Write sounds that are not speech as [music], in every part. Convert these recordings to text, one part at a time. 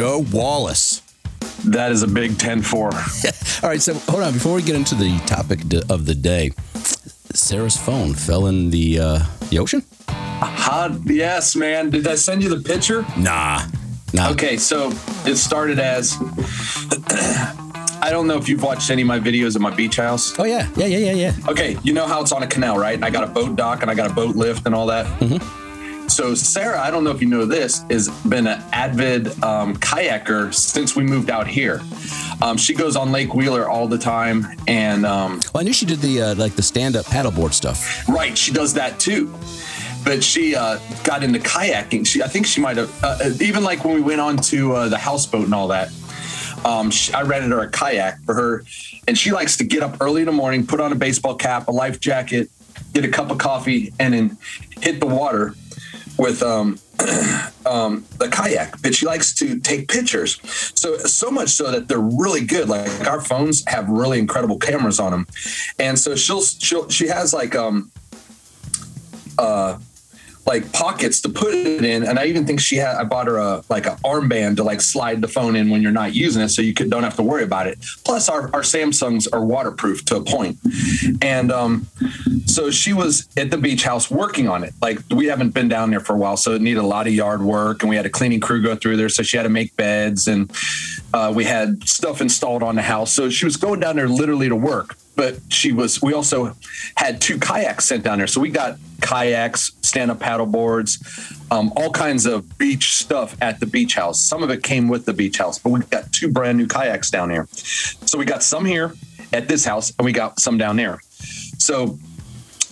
Joe Wallace. That is a big 10 4. [laughs] All right, so hold on. Before we get into the topic of the day, Sarah's phone fell in the uh, the ocean. Hot, yes, man. Did I send you the picture? Nah, nah. Okay, so it started as [clears throat] I don't know if you've watched any of my videos at my beach house. Oh yeah, yeah, yeah, yeah, yeah. Okay, you know how it's on a canal, right? And I got a boat dock and I got a boat lift and all that. Mm-hmm. So Sarah, I don't know if you know this, has been an avid um, kayaker since we moved out here. Um, she goes on Lake Wheeler all the time, and um, Well, I knew she did the uh, like the stand up paddleboard stuff. right, she does that too. But she uh, got into kayaking. She, I think she might have uh, even like when we went on to uh, the houseboat and all that. Um, she, I rented her a kayak for her, and she likes to get up early in the morning, put on a baseball cap, a life jacket, get a cup of coffee, and then hit the water with um, [clears throat] um, the kayak. But she likes to take pictures, so so much so that they're really good. Like our phones have really incredible cameras on them, and so she'll she'll she has like um uh like pockets to put it in and i even think she had i bought her a like an armband to like slide the phone in when you're not using it so you could, don't have to worry about it. Plus our, our samsungs are waterproof to a point. And um so she was at the beach house working on it. Like we haven't been down there for a while so it needed a lot of yard work and we had a cleaning crew go through there so she had to make beds and uh, we had stuff installed on the house. So she was going down there literally to work but she was we also had two kayaks sent down there. So we got kayaks stand-up paddle boards um, all kinds of beach stuff at the beach house. Some of it came with the beach house but we got two brand new kayaks down there. So we got some here at this house and we got some down there. So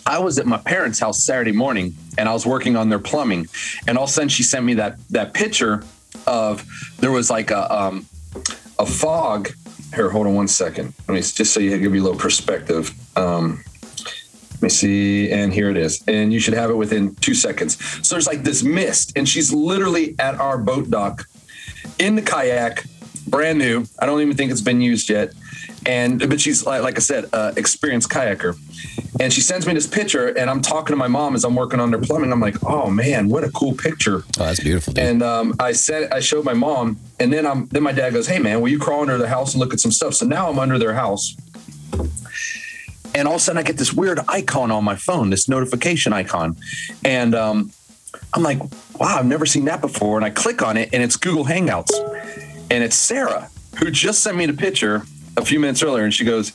I was at my parents' house Saturday morning and I was working on their plumbing. And all of a sudden she sent me that that picture of there was like a um a fog. Here, hold on one second. Let me just so you give you a little perspective. Um let me see, and here it is. And you should have it within two seconds. So there's like this mist, and she's literally at our boat dock in the kayak, brand new. I don't even think it's been used yet. And but she's like, like I said, uh, experienced kayaker. And she sends me this picture, and I'm talking to my mom as I'm working on their plumbing. I'm like, oh man, what a cool picture. Oh, that's beautiful. Dude. And um, I said, I showed my mom, and then I'm then my dad goes, hey man, will you crawl under the house and look at some stuff? So now I'm under their house. And all of a sudden, I get this weird icon on my phone, this notification icon. And um, I'm like, wow, I've never seen that before. And I click on it, and it's Google Hangouts. And it's Sarah, who just sent me the picture a few minutes earlier. And she goes,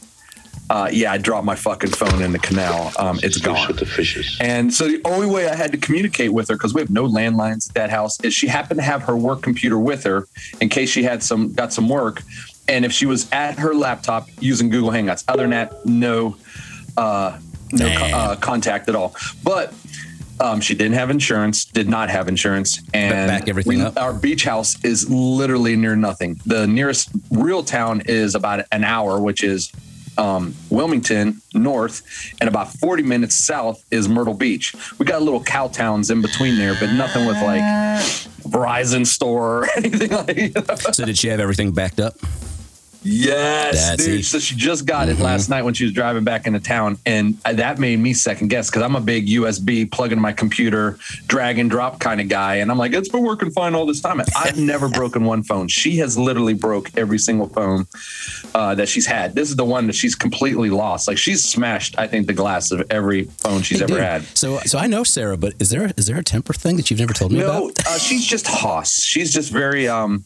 uh, yeah, I dropped my fucking phone in the canal. Um, it's gone. with the fishes. And so the only way I had to communicate with her, because we have no landlines at that house, is she happened to have her work computer with her in case she had some got some work. And if she was at her laptop using Google Hangouts, other than that, no, uh, no co- uh, contact at all. But um, she didn't have insurance, did not have insurance, and back everything we- up? Our beach house is literally near nothing. The nearest real town is about an hour, which is um, Wilmington north, and about 40 minutes south is Myrtle Beach. We got little cow towns in between there, but nothing with like Verizon store or [laughs] anything like that. so did she have everything backed up? Yes, That's dude. So she just got it last night when she was driving back into town, and that made me second guess because I'm a big USB plug in my computer, drag and drop kind of guy, and I'm like, it's been working fine all this time. And I've never [laughs] broken one phone. She has literally broke every single phone uh, that she's had. This is the one that she's completely lost. Like she's smashed, I think, the glass of every phone she's Hey, ever dude, had. So, so I know Sarah, but is there is there a temper thing that you've never told me No, about? uh, she's just hoss. She's just very, um,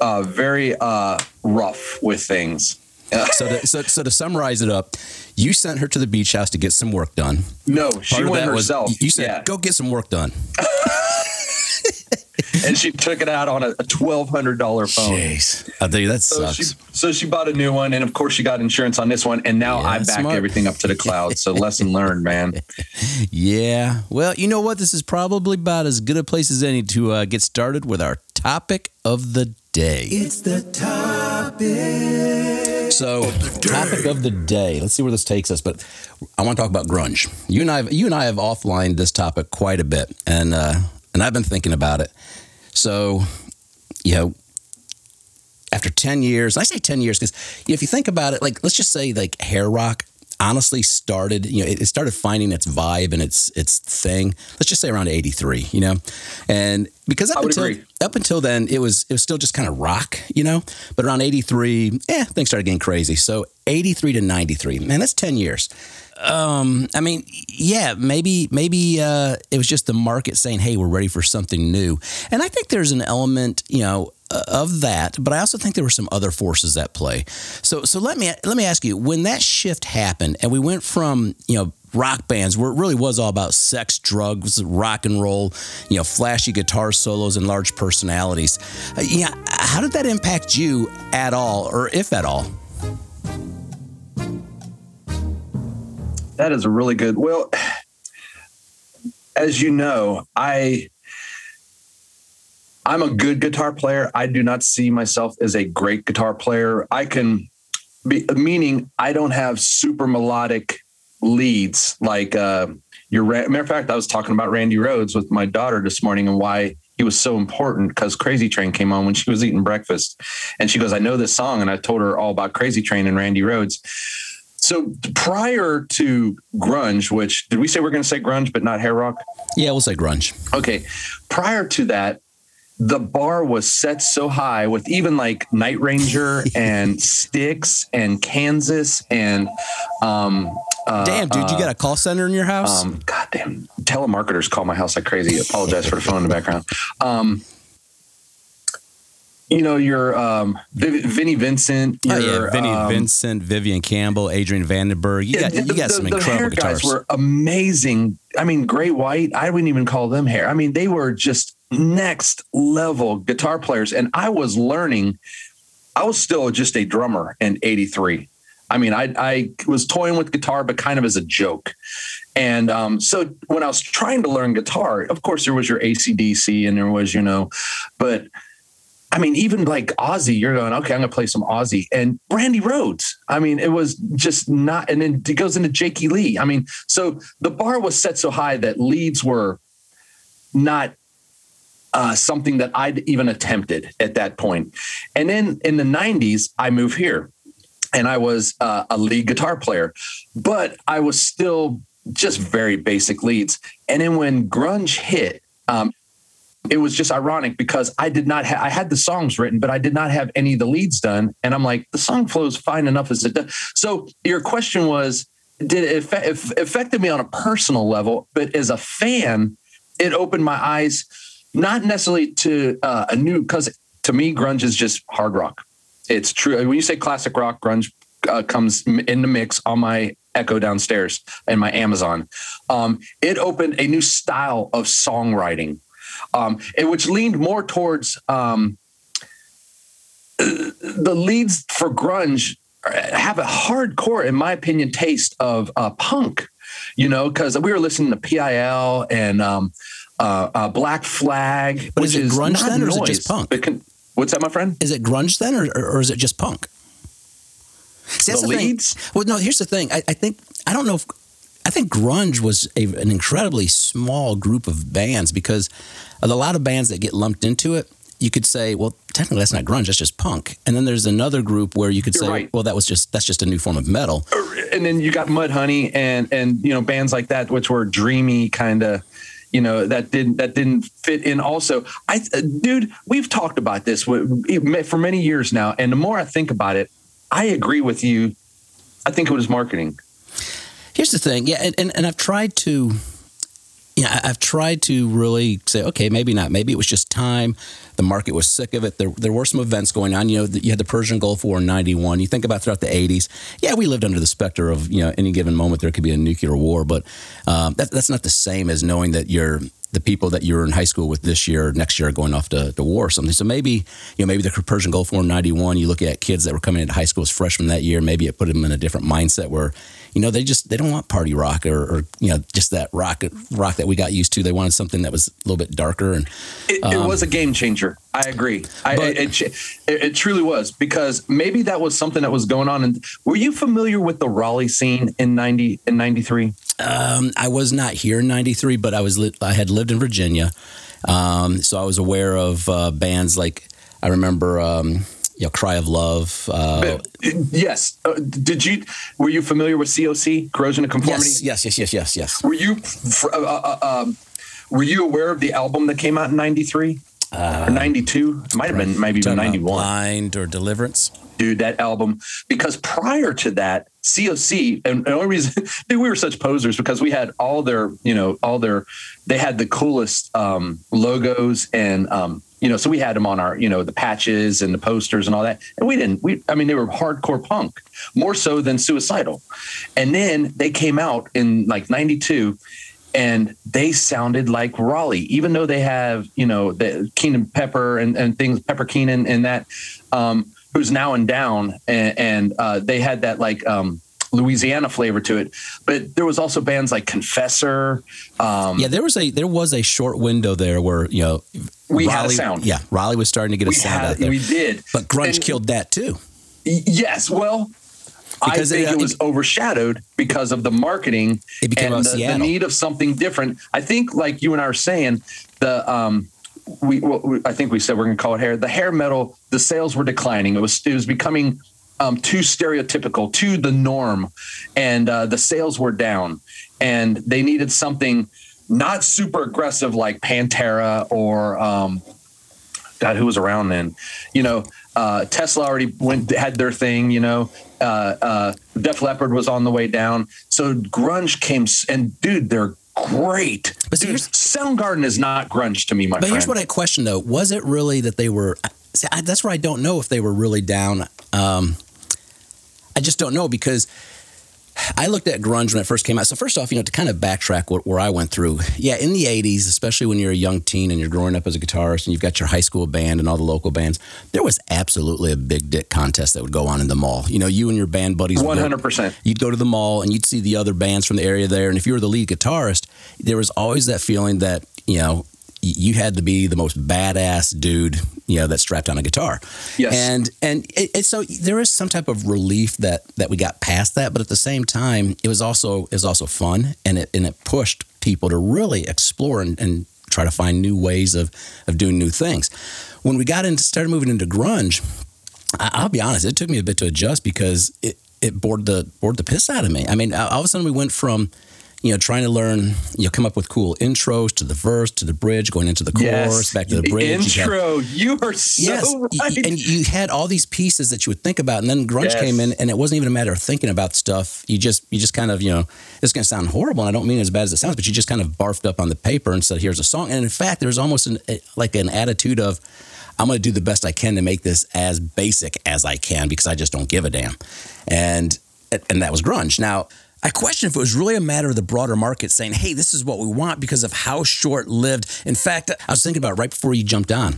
uh, very uh, rough with things. [laughs] So to, so, so to summarize it up, you sent her to the beach house to get some work done. no, she Part of went that was herself. you said, yeah. "Go get some work done." [laughs] and she took it out on a, a twelve hundred dollar phone. Jeez, I'll tell you that So sucks. she, so she bought a new one, and of course she got insurance on this one, and now Yeah, I back smart. everything up to the cloud. So [laughs] lesson learned, man. Yeah. Well, you know what? This is probably about as good a place as any to uh, get started with our topic of the day. It's the topic. So, topic of the day. Let's see where this takes us. But I want to talk about grunge. You and I, have, you and I have offlined this topic quite a bit, and uh, and I've been thinking about it. So, you know, after 10 years, I say 10 years because if you think about it, like, let's just say like hair rock, honestly started, you know, it, it, started finding its vibe and its its thing. Let's just say around '83, you know, and because up until agree. up until then, it was it was still just kind of rock, you know. But around '83, yeah, things started getting crazy. So '83 to '93, man, that's ten years. Um, I mean, yeah, maybe maybe uh, it was just the market saying, "Hey, we're ready for something new," and I think there's an element, you know, of that, but I also think there were some other forces at play. So, so let me let me ask you: when that shift happened, and we went from you know rock bands where it really was all about sex, drugs, rock and roll, you know, flashy guitar solos and large personalities. Uh, yeah, how did that impact you at all, or if at all? That is a really good. Well, as you know, I I'm a good guitar player. I do not see myself as a great guitar player. I can be meaning I don't have super melodic leads like uh your matter of fact, I was talking about Randy Rhoads with my daughter this morning and why he was so important because Crazy Train came on when she was eating breakfast. And she goes, I know this song. And I told her all about Crazy Train and Randy Rhoads. So prior to grunge, which did we say we're going to say grunge, but not hair rock? Yeah, we'll say grunge. Okay. Prior to that, the bar was set so high with even like Night Ranger [laughs] and Styx and Kansas and um uh, damn dude you got a call center in your house um goddamn telemarketers call my house like crazy apologize for the phone in the background um you know, your um, Viv- Vinnie Vincent. Your, oh yeah, Vinnie um, Vincent, Vivian Campbell, Adrian Vandenberg. You got, the, you got the, some the incredible hair guitars. guys were amazing. I mean, Great White. I wouldn't even call them hair. I mean, they were just next level guitar players, and I was learning. I was still just a drummer in '83. I mean, I, I was toying with guitar, but kind of as a joke. And um, so when I was trying to learn guitar, of course, there was your ACDC and there was, you know, but I mean, even like Ozzy, you're going, okay, I'm going to play some Ozzy and Randy Rhoads. I mean, it was just not, and then it goes into Jakey Lee. I mean, so the bar was set so high that leads were not uh, something that I'd even attempted at that point. And then in the 90s, I moved here and I was uh, a lead guitar player, but I was still just very basic leads. And then when grunge hit, um, it was just ironic because I did not I had the songs written, but I did not have any of the leads done. And I'm like, the song flows fine enough as it does. So your question was, did it affect, affected me on a personal level, but as a fan, it opened my eyes, not necessarily to uh, a new because to me, grunge is just hard rock. It's true. When you say classic rock, grunge uh, comes in the mix on my Echo downstairs and my Amazon. Um, it opened a new style of songwriting um, which leaned more towards um, the leads for grunge have a hardcore, in my opinion, taste of uh, punk. You know, because we were listening to PIL and um, uh, uh, Black Flag, but is, grunge is then, or noise, is it just punk? Can, what's that, my friend? Is it grunge then, or, or is it just punk? See, the, the leads? Thing. Well, no. Here's the thing. I, I think I don't know if I think grunge was a, an incredibly small group of bands because a lot of bands that get lumped into it, you could say, well, technically that's not grunge, that's just punk. And then there's another group where you could You're say, right. well, that was just that's just a new form of metal. And then you got Mudhoney and and you know bands like that, which were dreamy kind of you know that didn't that didn't fit in also. I uh, dude we've talked about this for many years now and the more i think about it i agree with you. I think it was marketing. Here's the thing, yeah, and, and, and I've tried to, you know, I've tried to really say, okay, maybe not. Maybe it was just time. The market was sick of it. There, there were some events going on. You know, you had the Persian Gulf War in '91. You think about throughout the '80s. Yeah, we lived under the specter of you know any given moment there could be a nuclear war, but um, that, that's not the same as knowing that you're the people that you were in high school with this year, next year, are going off to, to war or something. So maybe, you know, maybe the Persian Gulf War in 91, you look at kids that were coming into high school as freshmen that year, maybe it put them in a different mindset where, you know, they just, they don't want party rock or, or you know, just that rock, rock that we got used to. They wanted something that was a little bit darker. And it, um, it was a game changer. I agree. I, but, it, it, it, truly was because maybe that was something that was going on. And were you familiar with the Raleigh scene in 90 in 93? Um, I was not here in '93, but I was li- I had lived in Virginia, um, so I was aware of uh, bands like I remember. Um, you know, Cry of Love. Uh, yes. Uh, did you? Were you familiar with COC, Corrosion of Conformity? Yes, yes, yes, yes, yes. Were you? Uh, uh, um, were you aware of the album that came out in '93 uh, or '92? It might have been maybe even '91. Blind or Deliverance. Dude, that album. Because prior to that, COC, and the only reason [laughs] dude, we were such posers because we had all their, you know, all their, they had the coolest um, logos and, um, you know, so we had them on our, you know, the patches and the posters and all that. And we didn't, we, I mean, they were hardcore punk, more so than suicidal. And then they came out in like 92 and they sounded like Raleigh, even though they have, you know, the Keenan Pepper and, and things, Pepper Keenan and that. Um, who's now and down, and, and uh, they had that like um, Louisiana flavor to it. But there was also bands like Confessor. Um, yeah, there was a there was a short window there where you know we Raleigh, had a sound. Yeah, Raleigh was starting to get a we sound had, out there. We did, but grunge and, killed that too. Yes, well. Because I think it, it was it, overshadowed because of the marketing and the, the, need of something different. I think, like you and I are saying, the um, we, well, I think we said we're going to call it hair. The hair metal, the sales were declining. It was it was becoming um, too stereotypical, too the norm, and uh, the sales were down. And they needed something not super aggressive like Pantera or um, God, who was around then? You know, uh, Tesla already went had their thing. You know, uh, uh, Def Leppard was on the way down. So grunge came, and dude, they're great. But Dude, Soundgarden is not grunge to me, my but friend. But here's what I question though: Was it really that they were? See, I, that's where I don't know if they were really down. Um, I just don't know because I looked at grunge when it first came out. So first off, you know, to kind of backtrack what, where I went through. Yeah, in the '80s, especially when you're a young teen and you're growing up as a guitarist and you've got your high school band and all the local bands, there was absolutely a big dick contest that would go on in the mall. You know, you and your band buddies. One hundred percent. You'd go to the mall and you'd see the other bands from the area there, and if you were the lead guitarist, there was always that feeling that you know you had to be the most badass dude, you know, that strapped on a guitar. Yes. And and it, it, so there is some type of relief that that we got past that, but at the same time, it was also it was also fun, and it and it pushed people to really explore and, and try to find new ways of of doing new things. When we got into started moving into grunge, I, will be honest, it took me a bit to adjust because it it bored the bored the piss out of me. I mean, all of a sudden we went from you know, trying to learn, you know, come up with cool intros to the verse, to the bridge, going into the chorus, yes. back to the bridge. Intro, you, had, you are so yes, right. And you had all these pieces that you would think about, and then grunge yes. came in, and it wasn't even a matter of thinking about stuff. You just, you just kind of, you know, it's going to sound horrible, and I don't mean as bad as it sounds, but you just kind of barfed up on the paper and said, "Here's a song." And in fact, there's almost an, eh, like an attitude of, I'm going to do the best I can to make this as basic as I can because I just don't give a damn. And and that was grunge. Now, I question if it was really a matter of the broader market saying, hey, this is what we want because of how short lived. In fact, I was thinking about right before you jumped on.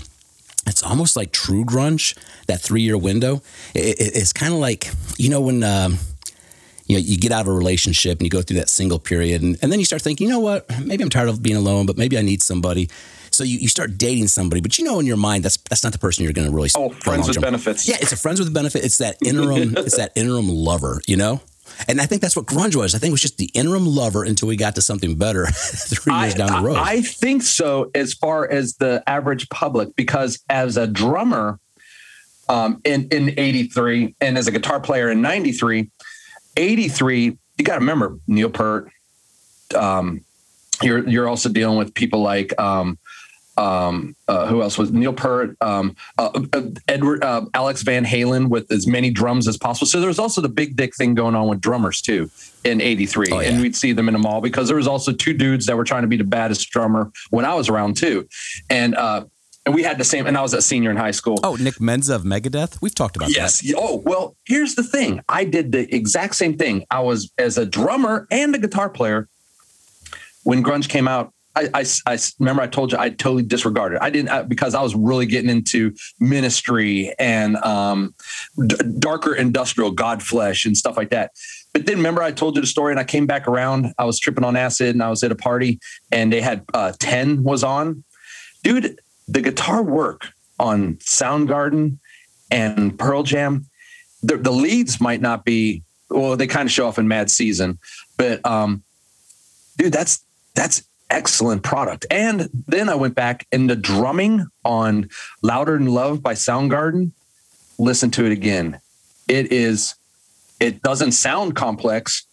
It's almost like true grunge, that three year window. It, it, it's kind of like, you know, when. Um, you know, you get out of a relationship and you go through that single period, and, and then you start thinking, you know what? Maybe I'm tired of being alone, but maybe I need somebody. So you, you start dating somebody, but you know in your mind that's that's not the person you're going to really. Oh, friends with benefits. Yeah, it's a friends with benefit. It's that interim. [laughs] it's that interim lover. You know. And I think that's what grunge was. I think it was just the interim lover until we got to something better [laughs] three years I, down the road. I, I think so, as far as the average public, because as a drummer um, in, in 83 and as a guitar player in 93, 83, you got to remember Neil Peart. Um, you're, you're also dealing with people like um, um, uh, who else was Neil Peart, um, uh, uh, Edward, uh, Alex Van Halen with as many drums as possible. So there was also the big dick thing going on with drummers too in '83, oh, yeah. and we'd see them in the mall because there was also two dudes that were trying to be the baddest drummer when I was around too, and. Uh, and we had the same, and I was a senior in high school. Oh, Nick Menza of Megadeth. We've talked about yes. that. Yes. Oh, well, here's the thing. I did the exact same thing. I was as a drummer and a guitar player when grunge came out. I, I, I, remember I told you I totally disregarded. I didn't I, because I was really getting into ministry and um, d- darker industrial Godflesh and stuff like that. But then remember I told you the story and I came back around. I was tripping on acid and I was at a party and they had uh, ten was on. Dude, the guitar work on Soundgarden and Pearl Jam, the, the leads might not be well. They kind of show off in Mad Season, but um, dude, that's that's excellent product. And then I went back and the drumming on Louder Than Love by Soundgarden, listen to it again. It is, it doesn't sound complex.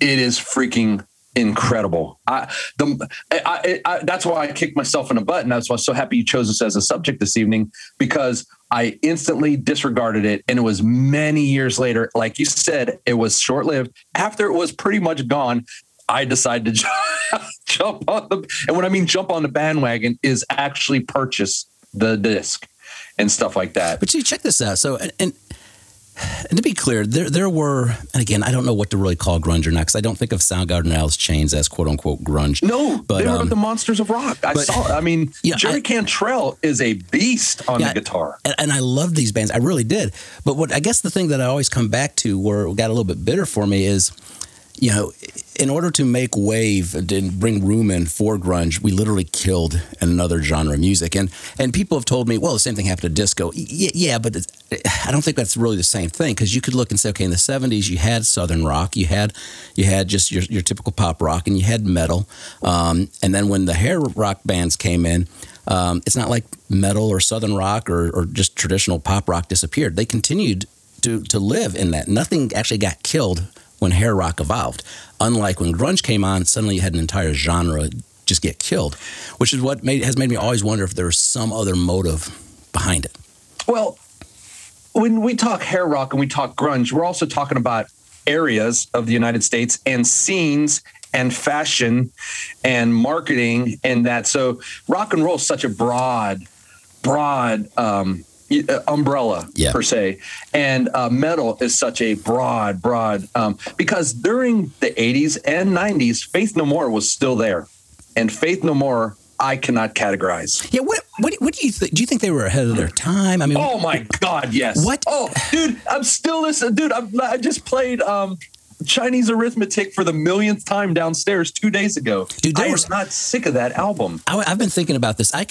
It is freaking incredible. I, the, I, I, that's why I kicked myself in the butt. And that's why I'm so happy you chose this as a subject this evening because I instantly disregarded it. And it was many years later, like you said, it was short lived. After it was pretty much gone, I decided to [laughs] jump on the, and what I mean jump on the bandwagon is actually purchase the disc and stuff like that. But see, check this out. So, and, and and to be clear, there there were, and again, I don't know what to really call grunge or not, because I don't think of Soundgarden and Alice Chains as quote unquote grunge. No, but they were um, the monsters of rock. I but, saw. I mean, yeah, Jerry I, Cantrell is a beast on yeah, the guitar, and, and I love these bands. I really did. But what I guess the thing that I always come back to, where it got a little bit bitter for me, is you know, in order to make wave and bring room in for grunge, we literally killed another genre of music. And and people have told me, well, the same thing happened to disco. Yeah, yeah but I don't think that's really the same thing because you could look and say, okay, in the '70s you had southern rock, you had you had just your, your typical pop rock, and you had metal. Um, and then when the hair rock bands came in. Um, it's not like metal or southern rock or, or just traditional pop rock disappeared. They continued to to live in that. Nothing actually got killed when hair rock evolved. Unlike when grunge came on, suddenly you had an entire genre just get killed, which is what made, has made me always wonder if there's some other motive behind it. Well, when we talk hair rock and we talk grunge, we're also talking about areas of the United States and scenes and fashion and marketing and that. So rock and roll is such a broad, broad um, umbrella yeah. per se and uh, metal is such a broad broad um, because during the 80s and 90s faith no more was still there and faith no more I cannot categorize. Yeah, what what what do you think? Do you think they were ahead of their time? I mean, oh my god, yes. What? Oh, dude, I'm still listening. Dude, I'm, I just played um, Chinese arithmetic for the millionth time downstairs two days ago. Dude, I was not sick of that album. I, have been thinking about this. I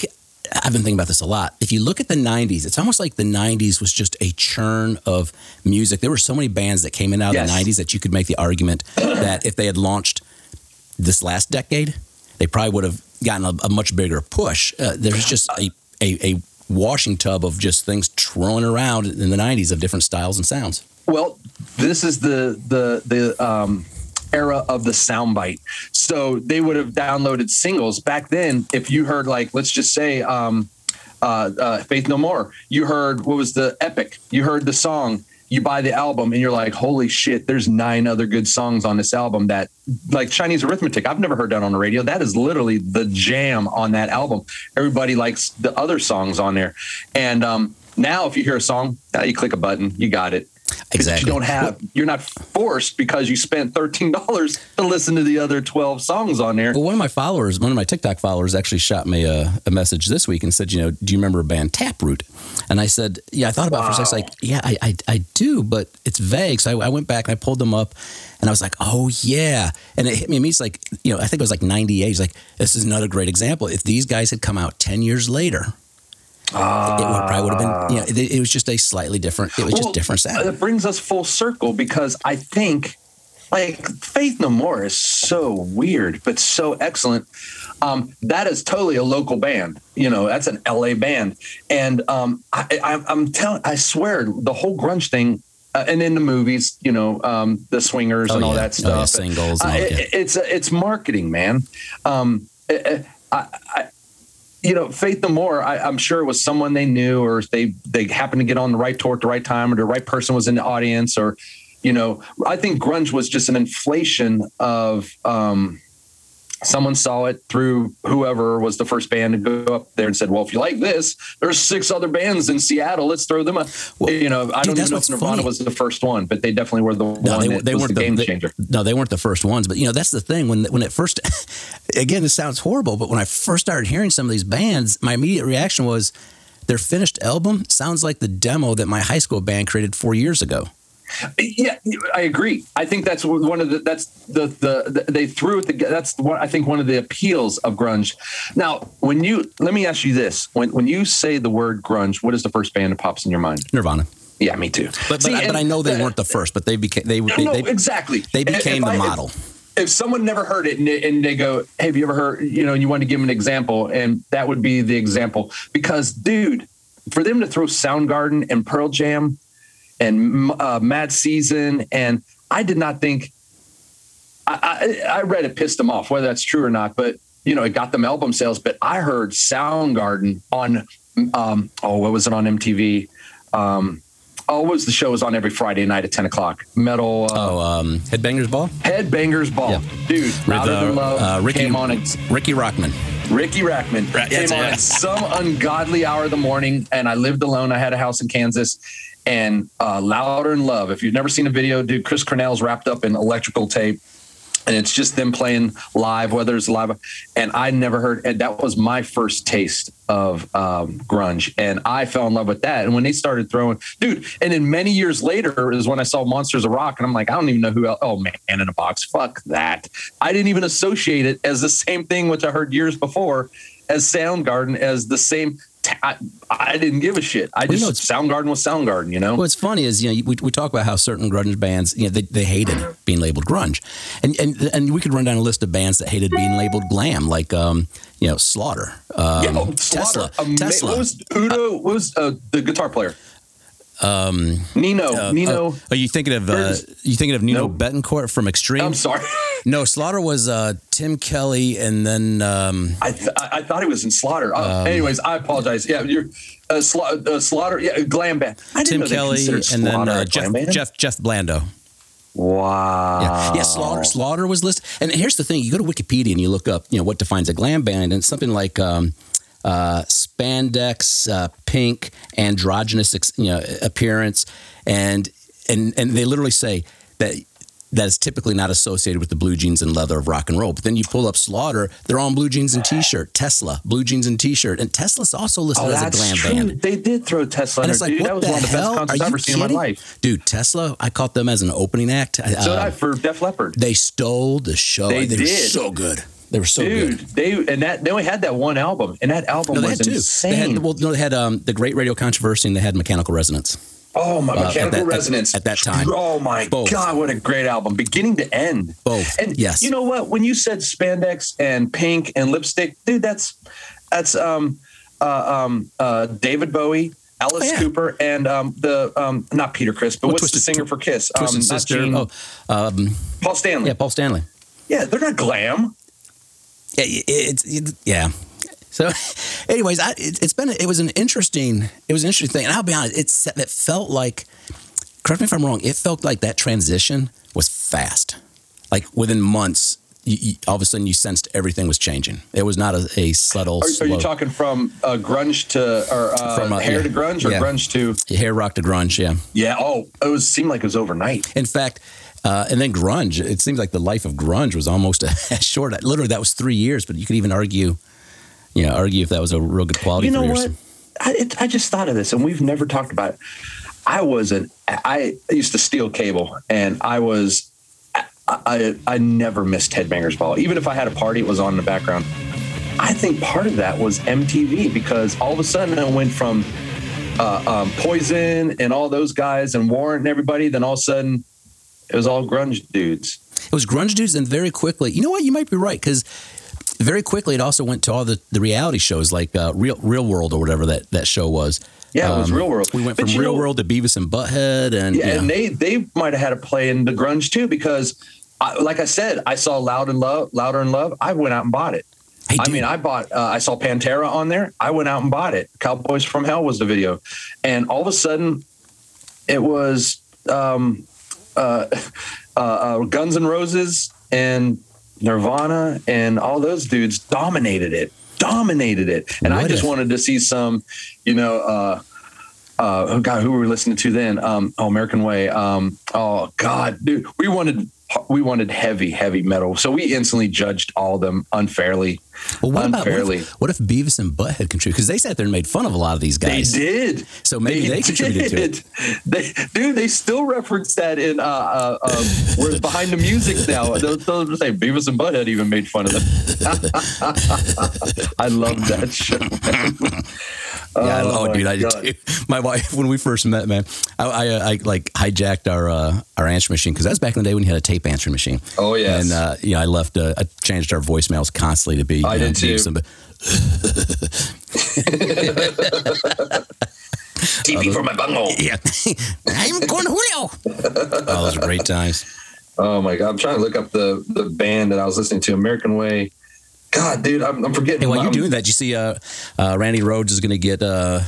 I've been thinking about this a lot. If you look at the 90s, it's almost like the 90s was just a churn of music. There were so many bands that came in out yes. of the 90s that you could make the argument that if they had launched this last decade, they probably would have gotten a, a much bigger push. Uh, there's just a, a, a washing tub of just things twirling around in the 90s of different styles and sounds. Well, this is the the the um, era of the soundbite. So they would have downloaded singles back then. If you heard like, let's just say, um, uh, uh, Faith No More, you heard what was the epic? You heard the song. You buy the album and you're like, holy shit! There's nine other good songs on this album that, like Chinese Arithmetic. I've never heard that on the radio. That is literally the jam on that album. Everybody likes the other songs on there, and um, now if you hear a song, you click a button, you got it Exactly. You don't have. You're not forced because you spent thirteen dollars to listen to the other twelve songs on there. Well, one of my followers, one of my TikTok followers, actually shot me a, a message this week and said, "You know, do you remember a band Taproot?" And I said, "Yeah." I thought about wow. it for a second. Like, yeah, I, I, I do, but it's vague. So I, I, went back and I pulled them up, and I was like, "Oh yeah!" And it hit me. And It's like, you know, I think it was like '98. He's like, "This is another great example. If these guys had come out ten years later." Uh, it would, probably would have been, you know, it, it, was just a slightly different, it was well, just different sound. It brings us full circle because I think like Faith No More is so weird, but so excellent. Um, that is totally a local band. You know, that's an LA band. And um, I, am telling, I swear, the whole grunge thing, uh, and in the movies, you know, um, the swingers oh, and all that stuff. Oh, yeah, singles. Uh, it, it's it's marketing, man. Um, I, I, you know, Faith No More, I, am sure it was someone they knew, or they they happened to get on the right tour at the right time, or the right person was in the audience, or you know, I think grunge was just an inflation of um, someone saw it through whoever was the first band to go up there and said, "Well, if you like this, there's six other bands in Seattle. Let's throw them up." Well, you know, I dude, don't know if Nirvana funny. was the first one, but they definitely were the no, one they, that they was weren't the, game they, changer. No, they weren't the first ones, but you know, that's the thing. When when it first, [laughs] again, this sounds horrible, but when I first started hearing some of these bands, my immediate reaction was, their finished album sounds like the demo that my high school band created four years ago. Yeah, I agree. I think that's one of the that's the the, the they threw it. The, that's what I think one of the appeals of grunge. Now, when you let me ask you this: when when you say the word grunge, what is the first band that pops in your mind? Nirvana. Yeah, me too. But but, See, I, but I know they weren't the first, but they became they, they, no, they exactly they became the I, model. If, if, someone never heard it and they, and they go, "Hey, have you ever heard?" You know, and you want to give them an example, and that would be the example because, dude, for them to throw Soundgarden and Pearl Jam and uh, Mad Season, and I did not think. I, I, I read it pissed them off, whether that's true or not, but you know, it got them album sales. But I heard Soundgarden on, um, oh, what was it on MTV? Um, oh, was the show? Was on every Friday night at ten o'clock. Metal. Uh, Oh, um, Headbangers Ball. Headbangers Ball, Yeah. dude. With, uh, Love uh, Ricky came on at Ricky Rockman. Ricky Rackman Right, came on it. at some ungodly hour of the morning, and I lived alone. I had a house in Kansas, and uh, Louder in Love. If you've never seen a video, dude, Chris Cornell's wrapped up in electrical tape, and it's just them playing live, whether it's live. And I never heard, and that was my first taste of um, grunge, and I fell in love with that. And when they started throwing, dude, and then many years later is when I saw Monsters of Rock, and I'm like, I don't even know who else. Oh man, in a box, fuck that. I didn't even associate it as the same thing, which I heard years before, as Soundgarden, as the same. I, I didn't give a shit. I Well, you just know, Soundgarden was Soundgarden, you know. What's funny is, you know, we, we talk about how certain grunge bands, you know, they, they hated being labeled grunge, and and and we could run down a list of bands that hated being labeled glam, like um, you know, Slaughter, um, yeah, oh, Tesla, Slaughter. Ama- Tesla. What was Udo? What was uh, the guitar player? Um, Nino. uh, Nino. uh, are you thinking of uh, you thinking of Nino Nope. Bettencourt from Extreme? I'm sorry. [laughs] No, Slaughter was uh, Tim Kelly, and then um, I, th- I thought he was in Slaughter. Uh, Um, anyways, I apologize. Yeah, you're uh, Sla- uh, Slaughter. Yeah, glam band. I didn't Tim Kelly, and then Slaughter uh, Jeff. Jeff Jeff Blando. Wow. Yeah, yeah. Slaughter, Slaughter was listed. And here's the thing: you go to Wikipedia and you look up, you know, what defines a glam band, and it's something like um, uh, spandex, uh, pink, androgynous, you know, appearance, and and and they literally say that. That is typically not associated with the blue jeans and leather of rock and roll. But then you pull up Slaughter, they're on blue jeans and t-shirt. Tesla, blue jeans and t-shirt, and Tesla's also listed Oh, as a glam true. band. They did throw Tesla And in it's there, like, dude. what That was the one of the hell? concerts Are I've you ever seen in my kidding? life. Dude, Tesla, I caught them as an opening act. So did I for Def Leppard. they stole the show. They were did. so good. They were so Dude, good. they and that they only had that one album, and that album No, they was had two. insane. They had well, no, they had um, the Great Radio Controversy, and they had Mechanical Resonance. oh my uh, at Mechanical that- Resonance at that time. Oh my Both. god, what a great album, beginning to end. Both, And yes. you know what? When you said spandex and pink and lipstick, dude, that's that's um uh, um uh David Bowie. Alice Oh, yeah. Cooper and um, the um, not Peter Criss, but Well, what's Twisted- the singer for Kiss? Twisted um, Sister. Gene, Oh, um, Paul Stanley. yeah, Paul Stanley. Yeah, they're not glam. Yeah, it- it's it, yeah. So, [laughs] anyways, I, it, it's been it was an interesting it was an interesting thing, and I'll be honest, it's it felt like correct me if I'm wrong. It felt like that transition was fast, like within months. You, you, all of a sudden, you sensed everything was changing. It was not a, a subtle. Are, are you talking from uh, grunge to or uh, From, uh, hair yeah. to grunge or Yeah. grunge to hair rock to grunge? Yeah. yeah? Oh, it was seemed like it was overnight. In fact, uh, and then grunge. It seems like the life of grunge was almost a, [laughs] short. Literally, that was three years. But you could even argue, you know, argue if that was a real good quality. You know what? I, it, I just thought of this, and we've never talked about it. I was an I used to steal cable, and I was I, I I never missed Headbangers Ball. Even if I had a party, it was on in the background. I think part of that was MTV because all of a sudden it went from uh, um, Poison and all those guys and Warrant and everybody. Then all of a sudden it was all grunge dudes. It was grunge dudes, and very quickly, you know what? You might be right because very quickly it also went to all the, the reality shows like uh, Real Real World or whatever that, that show was. Yeah, it was Um, Real World. We went But from Real know- World to Beavis and Butthead, and Yeah, and they they might have had a play in the grunge too because, I, like I said, I saw Loud and Love, Louder and Love. I went out and bought it. Hey, I mean, I bought. Uh, I saw Pantera on there. I went out and bought it. Cowboys from Hell was the video, and all of a sudden, it was um, uh, [laughs] uh, uh, Guns N' Roses and Nirvana and all those dudes dominated it. Dominated it, and I just if- wanted to see some, you know. Uh, uh, oh God, who were we listening to then? Um, oh, American Way. Um, oh God, dude, we wanted we wanted heavy, heavy metal, so we instantly judged all of them unfairly. well, what about what if, what if Beavis and Butthead contributed? Because they sat there and made fun of a lot of these guys. They did. So maybe they, contributed to it. [laughs] They, dude, they still reference that in uh, uh, uh, where it's behind the music now. They'll, they'll say Beavis and Butthead even made fun of them. [laughs] I love that show. Yeah, oh, my dude, I did too. [laughs] My wife, when we first met, man, I, I, uh, I like hijacked our uh, our answering machine because that was back in the day when you had a tape answering machine. Oh, yes. and uh, you know, I left, uh, I changed our voicemails constantly to be. I you know, did too. Butt- [laughs] for my bungo. [laughs] Yeah, I'm going Julio. oh, those are great times. Oh my god, I'm trying to look up the the band that I was listening to, American Way. God, dude, I'm, I'm forgetting. Hey, while I'm- you're doing that, you see, uh, uh, Randy Rhoads is going to get uh,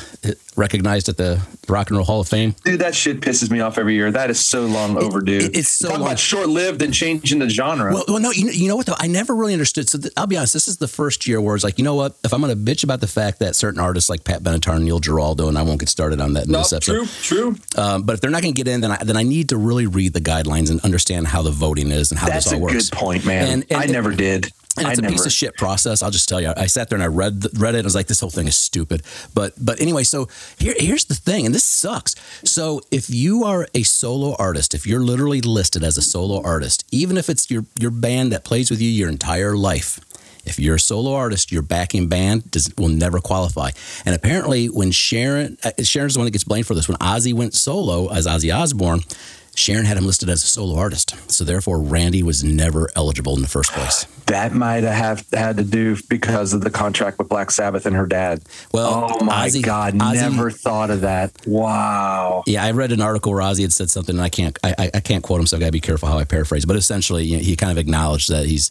recognized at the Rock and Roll Hall of Fame. Dude, that shit pisses me off every year. That is so long overdue. it- it's so Talk long. about short lived and changing the genre. Well, well, no, you know, you know what though? I never really understood. So th- I'll be honest. This is the first year where it's like, you know what? If I'm going to bitch about the fact that certain artists like Pat Benatar and Neil Giraldo, and I won't get started on that in no, this episode. true, true. Um, but if they're not going to get in, then I, then I need to really read the guidelines and understand how the voting is and how That's this all a works. good point, man. And- and- I never did. And it's I a never. piece of shit process. I'll just tell you. I sat there and I read the, read it. And I was like, this whole thing is stupid. But but anyway, so here here's the thing, and this sucks. So if you are a solo artist, if you're literally listed as a solo artist, even if it's your your band that plays with you your entire life. If you're a solo artist, your backing band does, will never qualify. And apparently, when Sharon, uh, Sharon's the one that gets blamed for this. When Ozzy went solo as Ozzy Osbourne, Sharon had him listed as a solo artist. So therefore, Randy was never eligible in the first place. that might have had to do because of the contract with Black Sabbath and her dad. Well, oh my Ozzy- God, Ozzy- never thought of that. Wow. Yeah, I read an article where Ozzy had said something, and I can't, I, I- I can't quote him, so I got to be careful how I paraphrase. But essentially, you know, he kind of acknowledged that he's,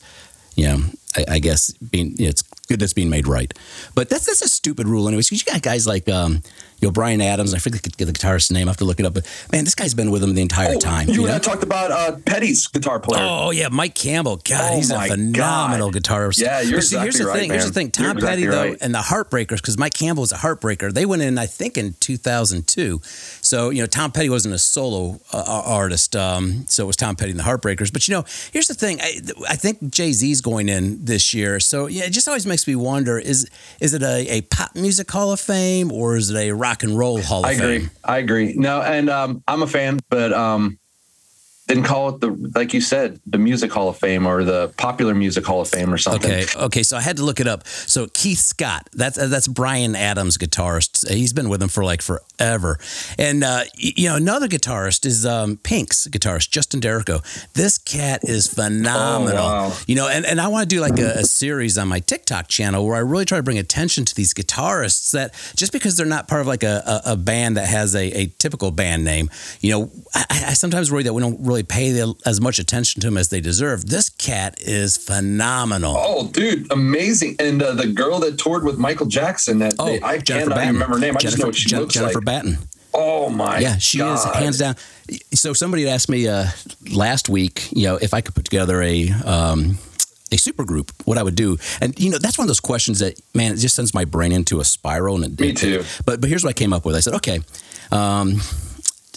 you know, I, I guess being, you know, it's good that's being made right. But that's that's a stupid rule, anyways. 'cause you got guys like, um, you know, Bryan Adams. I forget the, the guitarist's name. I have to look it up. But man, this guy's been with him the entire Oh, time. you you know? I talked about uh, Petty's guitar player. Oh yeah, Mike Campbell. God, Oh, he's a phenomenal God. guitarist. Yeah, you're see, here's the right, thing. Here's the thing. Tom Petty exactly though, and the Heartbreakers, because Mike Campbell was a Heartbreaker. They went in, I think, in 2002. So you know, Tom Petty wasn't a solo uh, artist. Um, so it was Tom Petty and the Heartbreakers. But you know, here's the thing. I, I think Jay Z's going in this year. So yeah, it just always makes me wonder: is is it a, a pop music Hall of Fame or is it a rock and roll Hall of fame? I agree. I agree. No, and um, I'm a fan, but um, didn't call it the like you said the Music Hall of Fame or the Popular Music Hall of Fame or something. Okay, okay. So I had to look it up. So Keith Scott, that's uh, that's Bryan Adams' guitarist. He's been with him for like forever. And uh, you know, another guitarist is um, Pink's guitarist, Justin Derrico. This cat is phenomenal. Oh, wow. You know, and, and I want to do like a, a series on my TikTok channel where I really try to bring attention to these guitarists that just because they're not part of like a, a, a band that has a, a typical band name, you know, I, I sometimes worry that we don't really pay the, as much attention to them as they deserve. This cat is phenomenal. Oh, dude, amazing! And uh, the girl that toured with Michael Jackson, that Oh, they, I Jennifer cannot Batten. remember her name. I just know what she looks Jennifer like. Batten. Oh my, Yeah, she is hands down. So somebody had asked me uh, last week, you know, if I could put together a um, a super group, what I would do, and you know, that's one of those questions that man, it just sends my brain into a spiral. And it, Me too. But but here's what I came up with. I said, okay. Um,